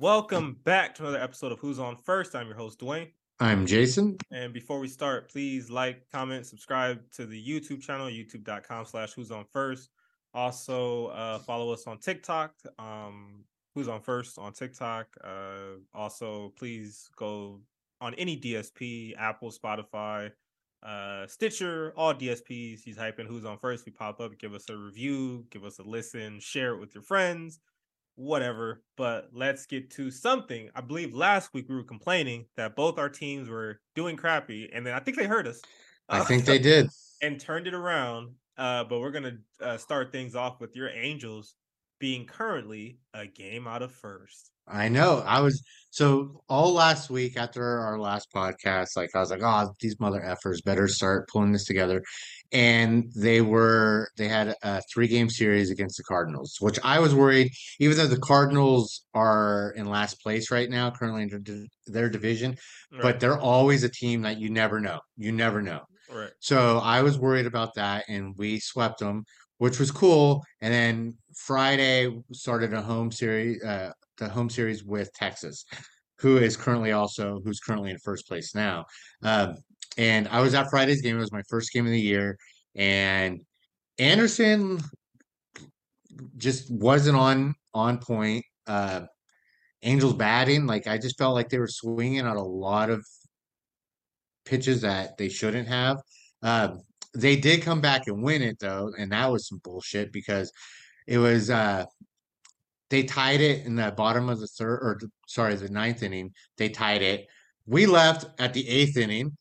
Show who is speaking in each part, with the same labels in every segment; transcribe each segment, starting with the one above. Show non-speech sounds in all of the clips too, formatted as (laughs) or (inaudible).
Speaker 1: Welcome back to another episode of Who's On First. I'm your host, Dwayne.
Speaker 2: I'm Jason.
Speaker 1: And before we start, please like, comment, subscribe to the YouTube channel, youtube.com slash who's on first. Also, uh, follow us on TikTok, um, who's on first on TikTok. Uh, also, please go on any DSP, Apple, Spotify, uh, Stitcher, all DSPs. He's hyping who's on first. We pop up, give us a review, give us a listen, share it with your friends whatever. But let's get to something. I believe last week we were complaining that both our teams were doing crappy, and then I think they heard us.
Speaker 2: I think they (laughs) did.
Speaker 1: And turned it around. Uh, but we're gonna uh, start things off with your Angels being currently a game out of first.
Speaker 2: I know. I was so all last week after our last podcast, like I was like, oh, these mother effers better start pulling this together. And they were they had a three game series against the Cardinals, which I was worried, even though the Cardinals are in last place right now, currently in their division, right. but they're always a team that you never know. You never know.
Speaker 1: Right.
Speaker 2: So I was worried about that, and we swept them, which was cool. And then Friday started a home series, uh, the home series with Texas, who is currently also who's currently in first place now. Um, and I was at Friday's game. It was my first game of the year, and Anderson just wasn't on on point. Uh, Angels batting, like I just felt like they were swinging on a lot of pitches that they shouldn't have. Uh, they did come back and win it though, and that was some bullshit because it was uh, they tied it in the bottom of the third, or sorry, the ninth inning. They tied it. We left at the eighth inning,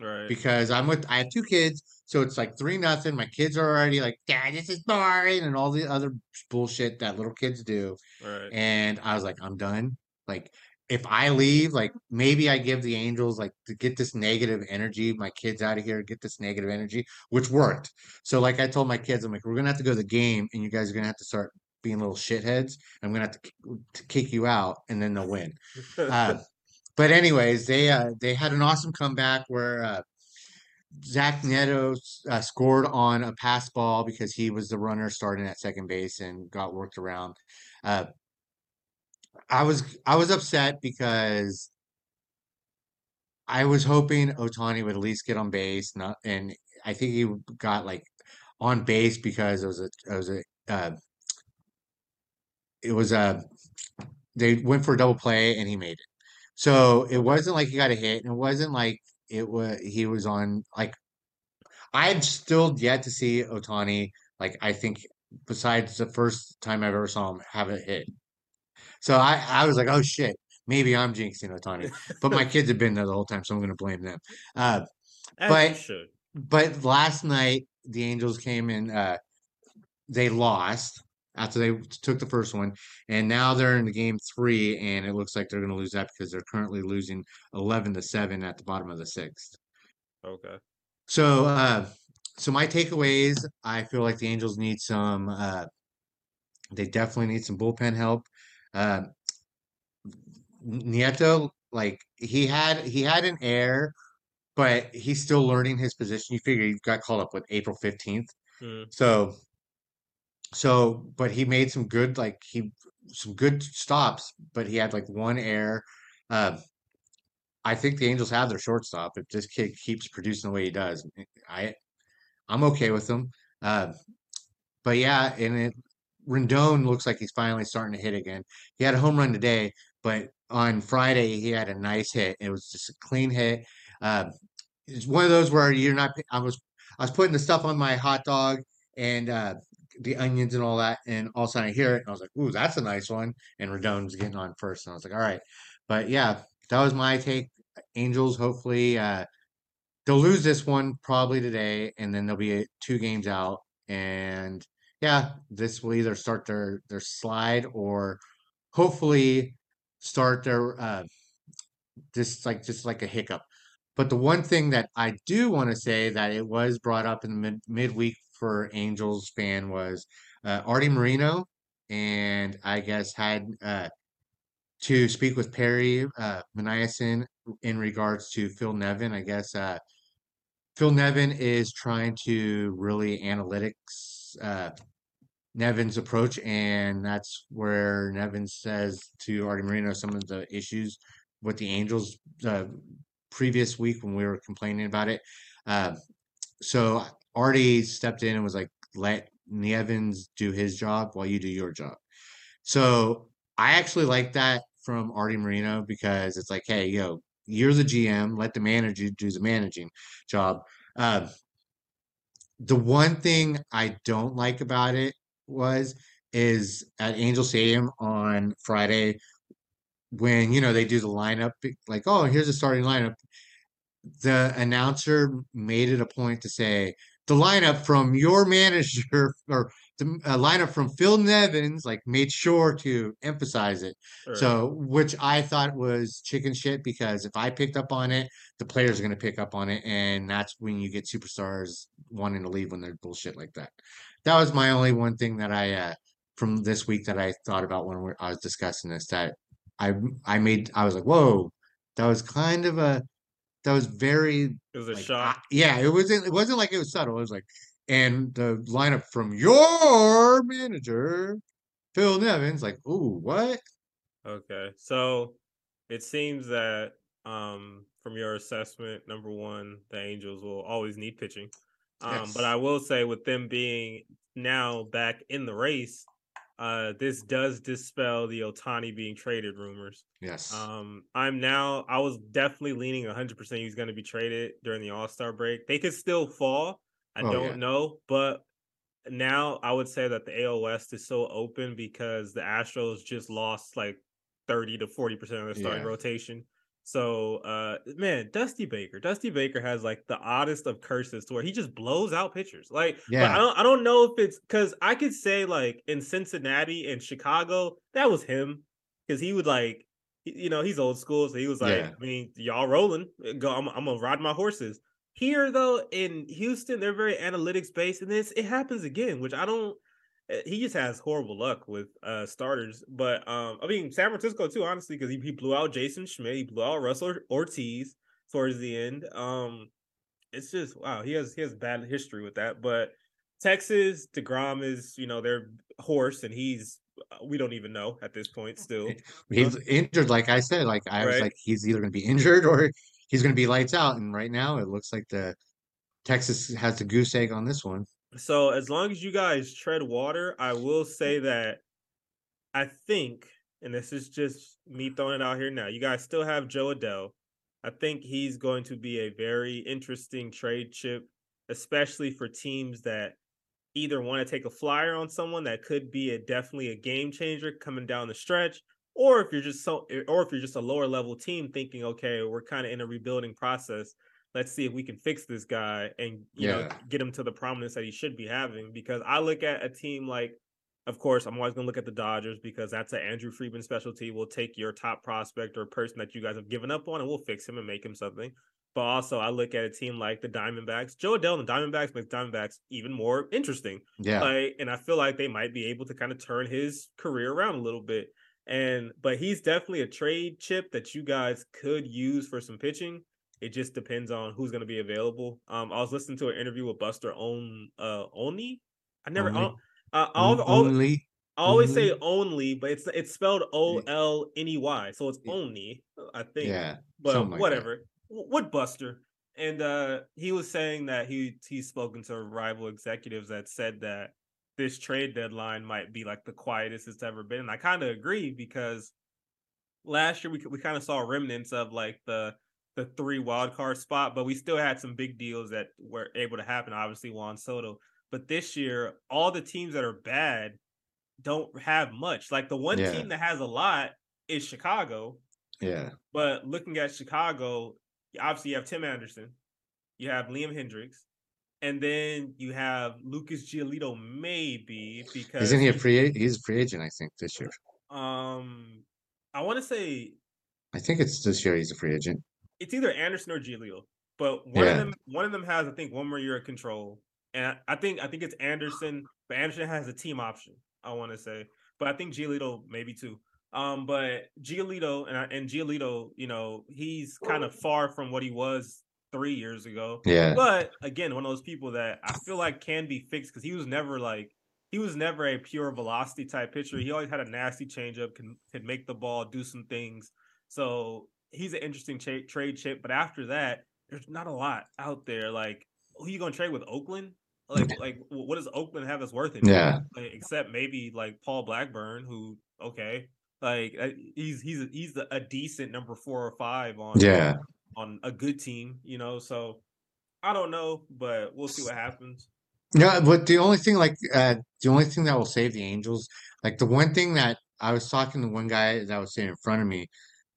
Speaker 1: right?
Speaker 2: Because I'm with, I have two kids, so it's like three nothing. My kids are already like, "Dad, this is boring," and all the other bullshit that little kids do.
Speaker 1: Right.
Speaker 2: And I was like, I'm done. Like, if I leave, like maybe I give the Angels like to get this negative energy, my kids out of here, get this negative energy, which worked. So, like I told my kids, I'm like, we're gonna have to go to the game, and you guys are gonna have to start being little shitheads. I'm gonna have to, to kick you out, and then they'll win. uh, (laughs) but anyways, they uh, they had an awesome comeback where uh, Zach Neto uh, scored on a pass ball because he was the runner starting at second base and got worked around. Uh, I was I was upset because I was hoping Ohtani would at least get on base, not and I think he got like on base because it was a it was a uh, it was a they went for a double play and he made it. So it wasn't like he got a hit, and it wasn't like it was he was on like I've still yet to see Ohtani like I think besides the first time I ever saw him have a hit. So I I was like, oh shit, maybe I'm jinxing Ohtani. but my kids have been there the whole time, so I'm to blame them. Uh, but but last night the Angels came in. Uh, they lost after they took the first one, and now they're in the game three, and it looks like they're going to lose that because they're currently losing eleven to seven at the bottom of the sixth.
Speaker 1: Okay.
Speaker 2: So, uh, so my takeaways: I feel like the Angels need some. Uh, they definitely need some bullpen help. Uh, Neto, like he had, he had an air, but he's still learning his position. You figure he got called up with April fifteenth, mm. so so, but he made some good, like he some good stops, but he had like one error. Uh, I think the Angels have their shortstop. If this kid keeps producing the way he does, I I'm okay with him. Uh, but yeah, and it Rendon looks like he's finally starting to hit again. He had a home run today, but on Friday he had a nice hit. It was just a clean hit. Uh, it's one of those where you're not. I was I was putting the stuff on my hot dog, and uh, the onions and all that, and all of a sudden I hear it, and I was like, "Ooh, that's a nice one." And Rendon's getting on first, and I was like, "All right," but yeah, that was my take. Angels, hopefully, uh, they'll lose this one probably today, and then they'll be two games out, and yeah, this will either start their their slide or hopefully start their uh, just like just like a hiccup. But the one thing that I do want to say that it was brought up in the mid midweek for Angels fan was uh, Arte Moreno, and I guess had uh, to speak with Perry uh, Minasian in regards to Phil Nevin. I guess uh, Phil Nevin is trying to really analytics uh, Nevin's approach, and that's where Nevin says to Arte Moreno some of the issues with the Angels the previous week when we were complaining about it. Uh, so Arte stepped in and was like, "Let Nevins do his job while you do your job." So I actually like that from Arte Moreno because it's like, hey, yo, you're the GM, let the manager do the managing job. Uh, the one thing I don't like about it was is at Angel Stadium on Friday when you know they do the lineup like oh here's the starting lineup the announcer made it a point to say the lineup from your manager (laughs) or the lineup from Phil Nevins like made sure to emphasize it. So, which I thought was chicken shit because if I picked up on it, the players are going to pick up on it, and that's when you get superstars wanting to leave when they're bullshit like that. That was my only one thing that I uh, from this week that I thought about when I was discussing this. That I I made I was like, whoa, that was kind of a that was very.
Speaker 1: It was a
Speaker 2: like,
Speaker 1: shot.
Speaker 2: I, yeah, it wasn't. It wasn't like it was subtle. It was like, and the lineup from your manager, Phil Nevins, like, ooh, what?
Speaker 1: Okay, so it seems that um from your assessment, number one, the Angels will always need pitching. Um, yes. but I will say with them being now back in the race, uh, this does dispel the Ohtani being traded rumors.
Speaker 2: Yes.
Speaker 1: Um, I'm now. I was definitely leaning 100 percent he's going to be traded during the All Star break. They could still fall. I oh, don't yeah. know, but now I would say that the AL West is so open because the Astros just lost like 30 to 40 percent of their starting yeah. rotation. So, uh, man, Dusty Baker, Dusty Baker has like the oddest of curses to where he just blows out pitchers. Like, yeah, I don't, I don't know if it's because I could say like in Cincinnati and Chicago, that was him because he would like, you know, he's old school, so he was like, yeah. I mean, y'all rolling, go, I'm, I'm gonna ride my horses. Here though, in Houston, they're very analytics based, and this it happens again, which I don't. Eh, he just has horrible luck with uh starters. But um, I mean San Francisco too, honestly, because he, he blew out Jason Schmidt, he blew out Russell Ortiz towards the end. Um, it's just wow, he has he has bad history with that. But Texas, deGrom is you know their horse, and he's uh, we don't even know at this point still. (laughs)
Speaker 2: He's injured, like I said. Like I right. was like, he's either going to be injured or he's going to be lights out. And right now, it looks like the Texas has the goose egg on this one.
Speaker 1: So as long as you guys tread water, I will say that I think, and this is just me throwing it out here now, you guys still have Jo Adell. I think he's going to be a very interesting trade chip, especially for teams that either want to take a flyer on someone that could be a definitely a game changer coming down the stretch, or if you're just so or if you're just a lower level team thinking, okay, we're kind of in a rebuilding process let's see if we can fix this guy and you yeah. know get him to the prominence that he should be having. Because I look at a team like, of course, I'm always gonna look at the Dodgers because that's an Andrew Friedman specialty. We'll take your top prospect or person that you guys have given up on, and we'll fix him and make him something. But also, I look at a team like the Diamondbacks. Jo Adell and the Diamondbacks makes Diamondbacks even more interesting.
Speaker 2: Yeah.
Speaker 1: Like, and I feel like they might be able to kind of turn his career around a little bit. And but he's definitely a trade chip that you guys could use for some pitching. It just depends on who's going to be available. Um, I was listening to an interview with Buster On uh Oni. I never only. Uh, I'll, only. I always only. say only, but it's it's spelled O L N E Y, so it's only. I think.
Speaker 2: Yeah.
Speaker 1: But like whatever. That. What Buster? And uh, he was saying that he he's spoken to rival executives that said that this trade deadline might be like the quietest it's ever been. And I kind of agree because last year we we kind of saw remnants of like the the three wild card spot, but we still had some big deals that were able to happen. Obviously, Juan Soto. But this year, all the teams that are bad don't have much. Like the one yeah. team that has a lot is Chicago.
Speaker 2: Yeah.
Speaker 1: But looking at Chicago, obviously you have Tim Anderson, you have Liam Hendriks, and then you have Lucas Giolito, maybe because
Speaker 2: isn't he a free? He's a free agent, I think, this year.
Speaker 1: Um, I want to say.
Speaker 2: I think it's this year. He's a free agent
Speaker 1: it's either Anderson or Giolito, but one yeah. of them one of them has I think one more year of control, and I think I think it's Anderson, but Anderson has a team option. I want to say, but I think Giolito maybe too. Um, but Giolito and and Giolito, you know, he's kind of far from what he was three years ago.
Speaker 2: Yeah.
Speaker 1: But again, one of those people that I feel like can be fixed because he was never like he was never a pure velocity type pitcher. He always had a nasty changeup, can could make the ball do some things. So he's an interesting tra- trade chip. But after that, there's not a lot out there. Like, who you gonna trade with Oakland? Like, like what does Oakland have as worth? It?
Speaker 2: Yeah.
Speaker 1: Like, except maybe like Paul Blackburn, who okay, like uh, he's he's a, he's a decent number four or five on
Speaker 2: Yeah.
Speaker 1: on a good team, you know. So I don't know, but we'll see what happens.
Speaker 2: Yeah, but the only thing, like, uh, the only thing that will save the Angels, like the one thing that I was talking to one guy that was sitting in front of me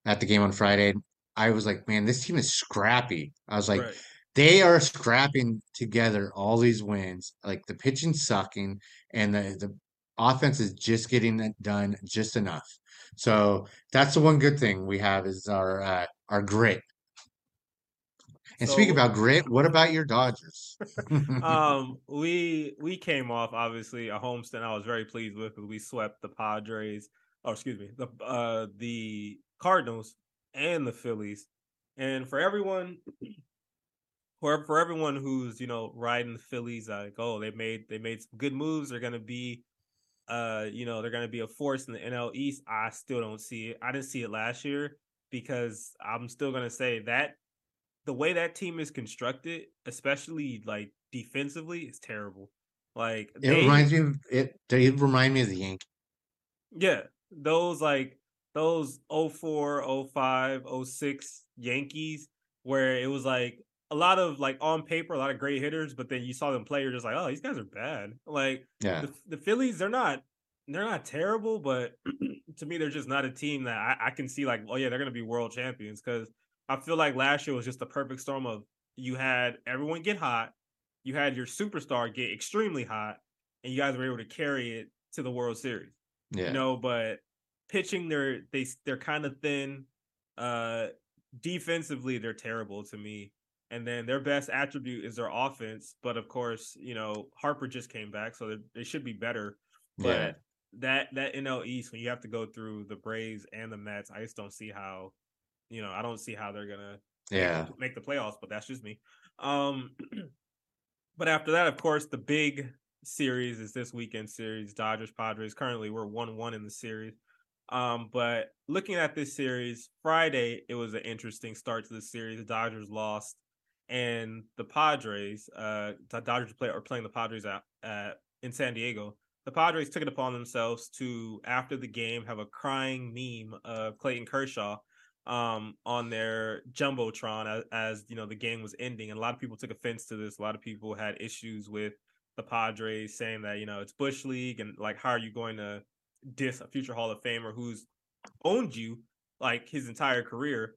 Speaker 2: at the game on Friday, I was like, man, this team is scrappy. I was like,
Speaker 1: right.
Speaker 2: they are scrapping together all these wins. Like the pitching sucking and the the offense is just getting it done just enough. So that's the one good thing we have is our uh, our grit. And speak about grit, what about your Dodgers? (laughs)
Speaker 1: um, we we came off obviously a homestand I was very pleased with because we swept the Padres, or excuse me, the uh the Cardinals and the Phillies. And for everyone, for for everyone who's you know riding the Phillies, like oh they made they made some good moves, they're gonna be, uh you know they're gonna be a force in the NL East. I still don't see it. I didn't see it last year because I'm still gonna say that the way that team is constructed, especially like defensively, is terrible. Like
Speaker 2: It
Speaker 1: they-
Speaker 2: reminds me of it. They remind me of the Yankees.
Speaker 1: yeah, those like those 04, 05, 06 Yankees where it was like a lot of like on paper, a lot of great hitters, but then you saw them play, you're just like, oh, these guys are bad. Like
Speaker 2: Yeah,
Speaker 1: the, the Phillies, they're not they're not terrible, but (clears throat) to me, they're just not a team that I, I can see like, oh yeah, they're gonna be world champions. Cause I feel like last year was just the perfect storm of you had everyone get hot, you had your superstar get extremely hot, and you guys were able to carry it to the World Series.
Speaker 2: yeah,
Speaker 1: You know, but pitching they're they they're kind of thin. Uh defensively, they're terrible to me. And then their best attribute is their offense. But of course, you know, Harper just came back, so they- should be better. But
Speaker 2: yeah.
Speaker 1: that that NL East, when you have to go through the Braves and the Mets, I just don't see how, you know, I don't see how they're gonna
Speaker 2: Yeah.
Speaker 1: make the playoffs. But that's just me. Um, (clears throat) but after that, of course, the big series is this weekend series, Dodgers Padres. Currently, we're one one in the series. Um, but looking at this series, Friday it was an interesting start to the series. The Dodgers lost, and the Padres, uh, the Dodgers play are playing the Padres at, at in San Diego. The Padres took it upon themselves to, after the game, have a crying meme of Clayton Kershaw um on their jumbotron as, as you know the game was ending and a lot of people took offense to this a lot of people had issues with the padres saying that you know it's bush league and like how are you going to diss a future hall of famer who's owned you like his entire career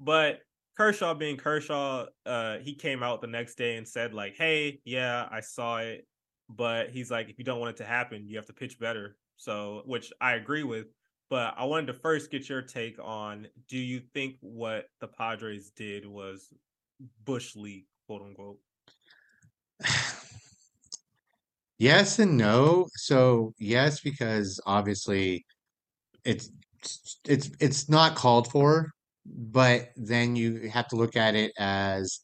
Speaker 1: but kershaw being kershaw uh he came out the next day and said like hey yeah i saw it but he's like if you don't want it to happen you have to pitch better so which i agree with but I wanted to first get your take on do you think what the Padres did was Bush League, quote unquote?
Speaker 2: Yes and no. So yes, because obviously it's it's it's not called for, but then you have to look at it as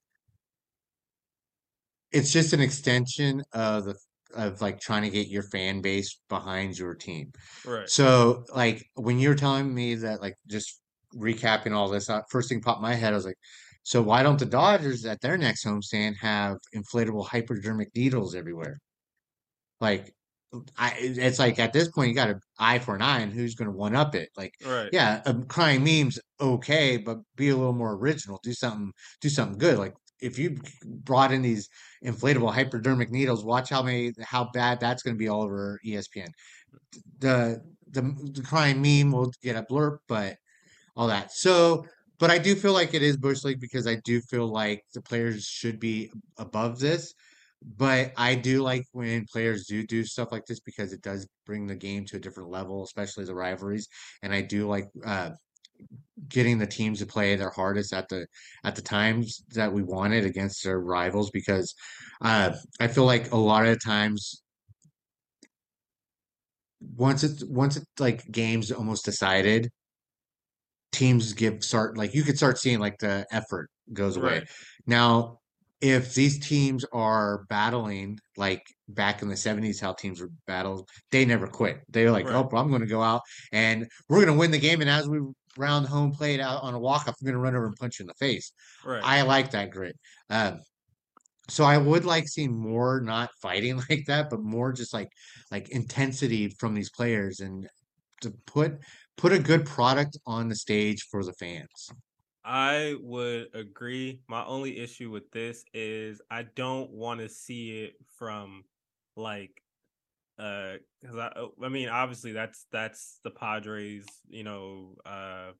Speaker 2: it's just an extension of the of like trying to get your fan base behind your team.
Speaker 1: Right.
Speaker 2: So like when you're telling me that like just recapping all this, uh, first thing popped my head, I was like, so why don't the Dodgers at their next homestand have inflatable hypodermic needles everywhere? Like I it's like at this point you got an eye for an eye and who's gonna one up it? Like
Speaker 1: Right.
Speaker 2: yeah, um, crying memes okay, but be a little more original. Do something do something good. Like if you brought in these inflatable hypodermic needles, watch how many how bad that's going to be all over ESPN. The the the crying meme will get a blurb, but all that. So, but I do feel like it is bush league because I do feel like the players should be above this. But I do like when players do do stuff like this because it does bring the game to a different level, especially the rivalries. And I do like uh, getting the teams to play their hardest at the at the times that we wanted against their rivals because uh, I feel like a lot of times once it's once it's like games almost decided, teams give start like you could start seeing like the effort goes away.
Speaker 1: Right.
Speaker 2: Now, if these teams are battling like back in the 70s how teams were battled they never quit they're like
Speaker 1: Right.
Speaker 2: oh i'm going to go out and we're going to win the game and as we round home plate out on a walk off i'm going to run over and punch you in the face
Speaker 1: Right.
Speaker 2: i like that grit um, so i would like seeing more not fighting (laughs) like that but more just like like intensity from these players and to put put a good product on the stage for the fans
Speaker 1: I would agree. My only issue with this is I don't want to see it from like uh cuz I oh, I mean obviously that's that's the Padres, you know, uh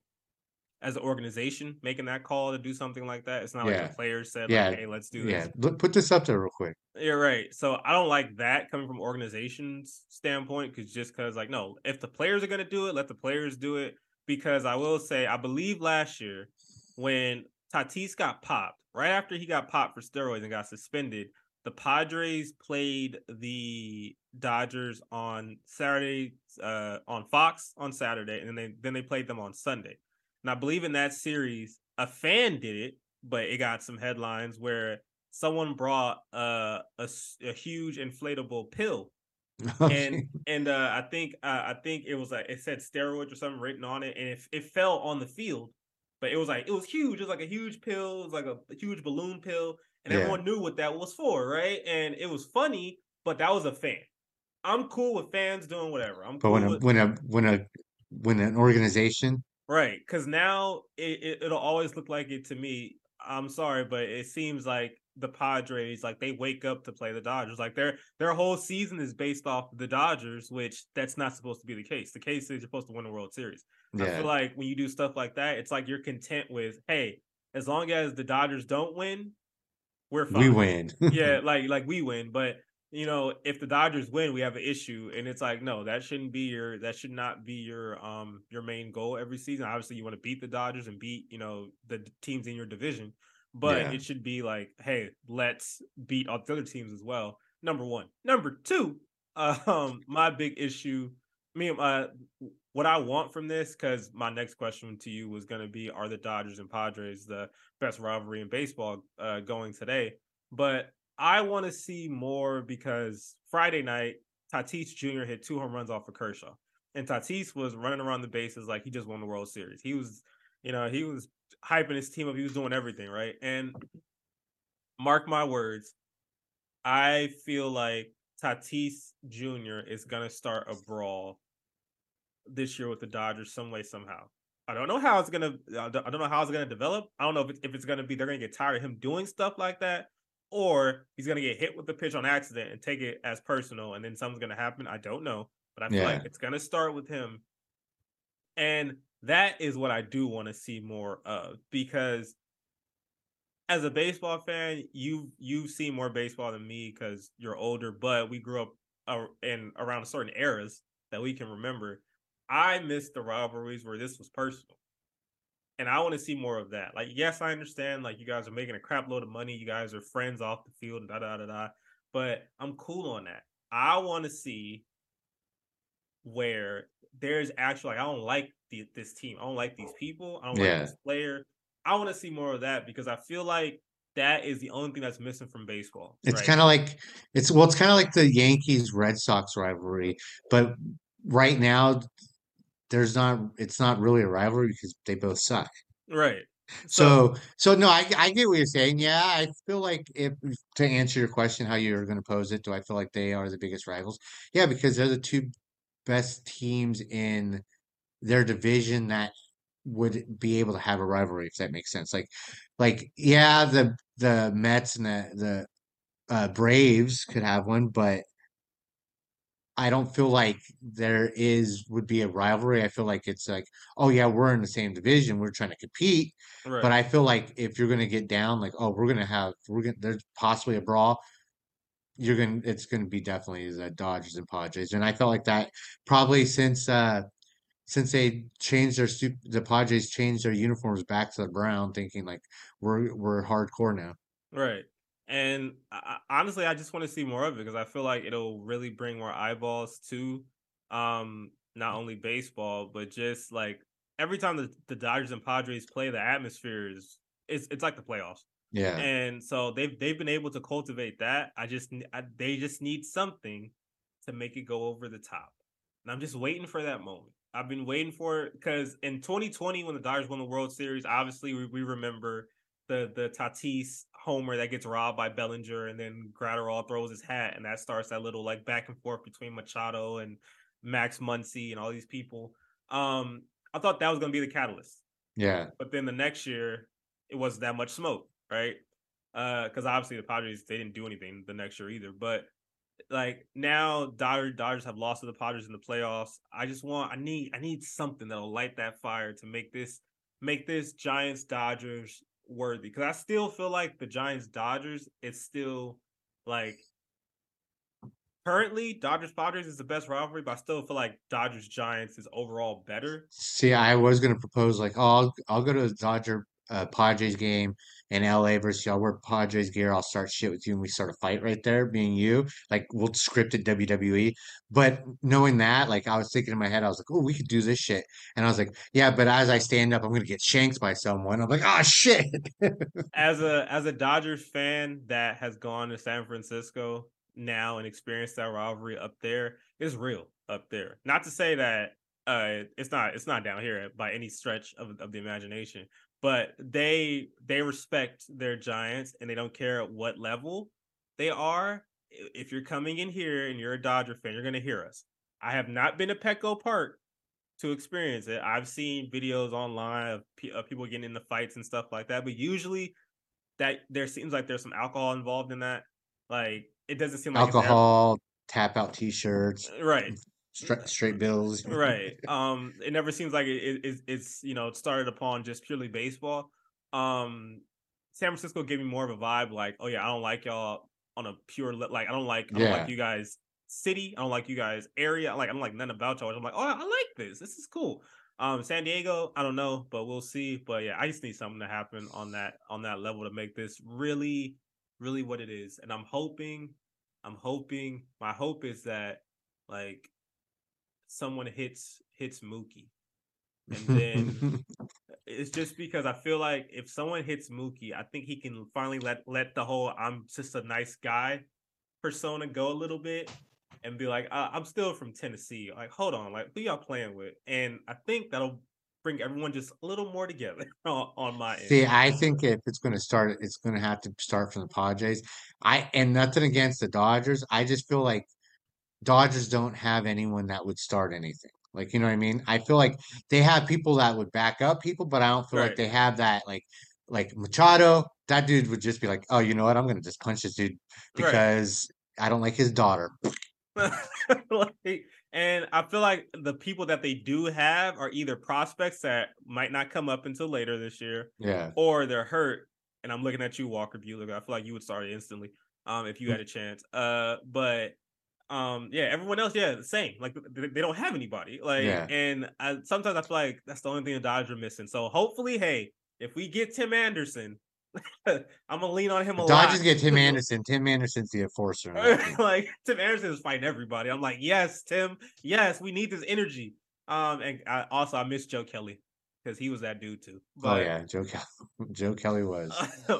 Speaker 1: as an organization making that call to do something like that. It's not like the players said
Speaker 2: yeah
Speaker 1: like hey, let's do
Speaker 2: yeah
Speaker 1: this.
Speaker 2: look put this up there real quick
Speaker 1: You're right. So I don't like that coming from organization's standpoint cuz just cuz like no, if the players are going to do it, let the players do it because I will say I believe last year when Tatis got popped, right after he got popped for steroids and got suspended, the Padres played the Dodgers on Saturday uh, on Fox on Saturday, and then they then they played them on Sunday. And I believe in that series, a fan did it, but it got some headlines where someone brought uh, a a huge inflatable pill (laughs) and
Speaker 2: okay
Speaker 1: and uh, I think uh, I think it was like it said steroids or something written on it, and it, it fell on the field, but it was like it was huge. It was like a huge pill, it was like a, a huge balloon pill, and
Speaker 2: yeah
Speaker 1: everyone knew what that was for, right? And it was funny, but that was a fan. I'm cool with fans doing whatever. I'm
Speaker 2: But
Speaker 1: cool
Speaker 2: when a
Speaker 1: with
Speaker 2: when a when a when an organization,
Speaker 1: Right, because now it, it it'll always look like it to me. I'm sorry, but it seems like the Padres, like they wake up to play the Dodgers. Like their their whole season is based off the Dodgers, which that's not supposed to be the case. The case is you're supposed to win the World Series. I feel like when you do stuff like that, it's like you're content with, hey, as long as the Dodgers don't win, we're fine.
Speaker 2: we win. (laughs)
Speaker 1: yeah, like like we win, but you know, if the Dodgers win, we have an issue, and it's like, no, that shouldn't be your that should not be your um your main goal every season. Obviously, you want to beat the Dodgers and beat you know the teams in your division, but
Speaker 2: Yeah.
Speaker 1: it should be like, hey, let's beat all the other teams as well. Number one, number two, (laughs) um, my big issue, me, uh, what I want from this, because my next question to you was going to be, are the Dodgers and Padres the best rivalry in baseball uh, going today? But I want to see more because Friday night, Tatis Jr. hit two home runs off of Kershaw. And Tatis was running around the bases like he just won the World Series. He was, you know, he was hyping his team up. He was doing everything, right? And mark my words, I feel like Tatis Jr. is going to start a brawl this year with the Dodgers some way, somehow. I don't know how it's gonna. I don't know how it's gonna develop. I don't know if it's, if it's gonna be they're gonna get tired of him doing stuff like that, or he's gonna get hit with the pitch on accident and take it as personal, and then something's gonna happen. I don't know, but I feel
Speaker 2: Yeah.
Speaker 1: like it's gonna start with him, and that is what I do want to see more of because as a baseball fan, you you've seen more baseball than me because you're older, but we grew up in around certain eras that we can remember. I miss the rivalries where this was personal, and I want to see more of that. Like, yes, I understand, like you guys are making a crap load of money, you guys are friends off the field, da da da da. But I'm cool on that. I want to see where there's actually like I don't like the, this team. I don't like these people. I don't like this player. I want to see more of that because I feel like that is the only thing that's missing from baseball.
Speaker 2: It's
Speaker 1: right?
Speaker 2: kind of like it's well, it's kind of like the Yankees Red Sox rivalry, but right now there's not. It's not really a rivalry because they both suck.
Speaker 1: right. So,
Speaker 2: So, so no, I I get what you're saying. Yeah, I feel like if to answer your question, how you're going to pose it, do I feel like they are the biggest rivals? Yeah, because they're the two best teams in their division that would be able to have a rivalry, if that makes sense. Like, like yeah, the the Mets and the the uh, Braves could have one, but I don't feel like there is would be a rivalry. I feel like it's like, oh yeah, we're in the same division, we're trying to compete. But. I feel like if you're gonna get down, like, oh, we're gonna have we're gonna there's possibly a brawl, you're gonna it's gonna be definitely the Dodgers and Padres. And I felt like that probably since uh since they changed their the Padres changed their uniforms back to the brown, thinking like we're we're hardcore now.
Speaker 1: Right. And I- honestly, I just want to see more of it because I feel like it'll really bring more eyeballs to um not only baseball, but just like every time the, the Dodgers and Padres play, the atmosphere is it's it's like the playoffs.
Speaker 2: Yeah.
Speaker 1: And so they've they've been able to cultivate that. I just I, they just need something to make it go over the top. And I'm just waiting for that moment. I've been waiting for it because in 2020 when the Dodgers won the World Series, obviously we, we remember the the Tatis homer that gets robbed by Bellinger, and then Graterol throws his hat, and that starts that little like back and forth between Machado and Max Muncy and all these people. Um, I thought that was going to be the catalyst.
Speaker 2: Yeah.
Speaker 1: But then the next year, it wasn't that much smoke, right? Uh, because uh, obviously the Padres they didn't do anything the next year either. But like now, Dodgers Dodgers have lost to the Padres in the playoffs. I just want I need I need something that'll light that fire to make this make this Giants Dodgers worthy. Because I still feel like the Giants Dodgers it's still like currently Dodgers Padres is the best rivalry, but I still feel like Dodgers Giants is overall better.
Speaker 2: See, I was gonna propose like, oh, I'll, I'll go to Dodger uh, Padres game in LA versus y'all wear Padres gear. I'll start shit with you and we start a fight right there, being you. Like we'll script it WWE. But knowing that, like I was thinking in my head, I was like, oh, we could do this shit. And I was like, yeah, but as I stand up, I'm gonna get shanked by someone. I'm like, oh shit. (laughs)
Speaker 1: as a as a Dodgers fan that has gone to San Francisco now and experienced that rivalry up there, it's real up there. Not to say that uh it's not it's not down here by any stretch of, of the imagination but they they respect their giants and they don't care at what level they are if you're coming in here and you're a dodger fan you're going to hear us. I have not been to petco park to experience it. I've seen videos online of, of people getting into fights and stuff like that but usually that there seems like there's some alcohol involved in that. Like it doesn't seem like
Speaker 2: alcohol tap out t-shirts.
Speaker 1: Right
Speaker 2: straight, straight bills. (laughs)
Speaker 1: right. Um, it never seems like it, it, it's you know started upon just purely baseball. Um, San Francisco gave me more of a vibe like, oh yeah, I don't like y'all on a pure like I don't like I don't
Speaker 2: Yeah.
Speaker 1: like you guys city. I don't like you guys area. Like I don't like nothing about y'all. I'm like, oh, I like this. This is cool. Um, San Diego, I don't know, but we'll see. But yeah, I just need something to happen on that on that level to make this really, really what it is. And I'm hoping, I'm hoping, my hope is that like someone hits hits Mookie. And then (laughs) it's just because I feel like if someone hits Mookie, I think he can finally let let the whole I'm just a nice guy persona go a little bit and be like, uh, I'm still from Tennessee. Like, hold on, like who y'all playing with? And I think that'll bring everyone just a little more together (laughs) on, on my end.
Speaker 2: See, I think if it's going to start, it's going to have to start from the Padres. I and nothing against the Dodgers. I just feel like Dodgers don't have anyone that would start anything. Like, you know what I mean? I feel like they have people that would back up people, but I don't feel like they have that like like Machado, that dude would just be like, "Oh, you know what? I'm going to just punch this dude
Speaker 1: Right.
Speaker 2: because I don't like his daughter." (laughs)
Speaker 1: like, and I feel like the people that they do have are either prospects that might not come up until later this year,
Speaker 2: Yeah.
Speaker 1: or they're hurt. And I'm looking at you, Walker Buehler. I feel like you would start instantly, um, if you had a chance. Uh, but um, yeah, everyone else, yeah, the same. Like they, they don't have anybody. Like,
Speaker 2: Yeah.
Speaker 1: and I, sometimes I feel like that's the only thing the Dodgers are missing. So hopefully, hey, if we get Tim Anderson, (laughs) I'm gonna lean on him a lot.
Speaker 2: Dodgers get Tim (laughs) Anderson. Tim Anderson's the enforcer. (laughs)
Speaker 1: like Tim Anderson is fighting everybody. I'm like, yes, Tim, yes, we need this energy. Um, and I, also I miss Joe Kelly because he was that dude too.
Speaker 2: oh yeah, Joe Kelly. Joe Kelly was.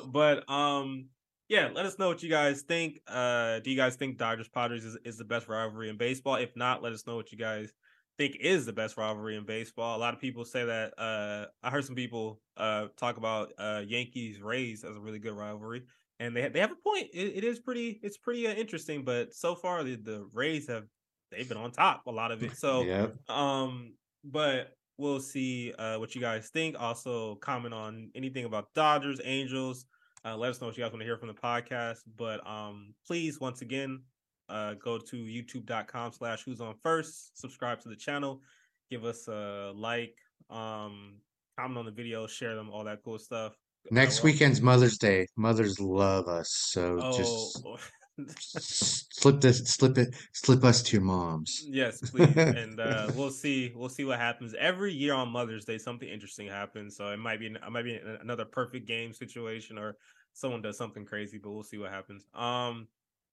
Speaker 1: but um, yeah, let us know what you guys think. Uh, do you guys think Dodgers Padres is, is the best rivalry in baseball? If not, let us know what you guys think is the best rivalry in baseball. A lot of people say that. Uh, I heard some people uh talk about uh Yankees Rays as a really good rivalry, and they they have a point. It, it is pretty. It's pretty uh, interesting, but so far the the Rays have they've been on top a lot of it. (laughs) So
Speaker 2: Yep.
Speaker 1: um, but we'll see uh, what you guys think. Also, comment on anything about Dodgers, Angels. Uh, let us know what you guys want to hear from the podcast. But um, please, once again, uh, go to youtube.com slash who's on first. Subscribe to the channel. Give us a like. Um, comment on the video. Share them. All that cool stuff. Uh,
Speaker 2: Next weekend's Mother's Day. Mothers love us, so
Speaker 1: Oh,
Speaker 2: just (laughs) slip this, slip it, slip us to your moms.
Speaker 1: Yes, please. (laughs) and uh, we'll see. We'll see what happens. Every year on Mother's Day, something interesting happens. So it might be, it might be another perfect game situation, or someone does something crazy. But we'll see what happens. Um,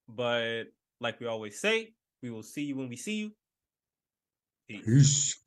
Speaker 1: but like we always say, we will see you when we see you. Peace.
Speaker 2: Peace.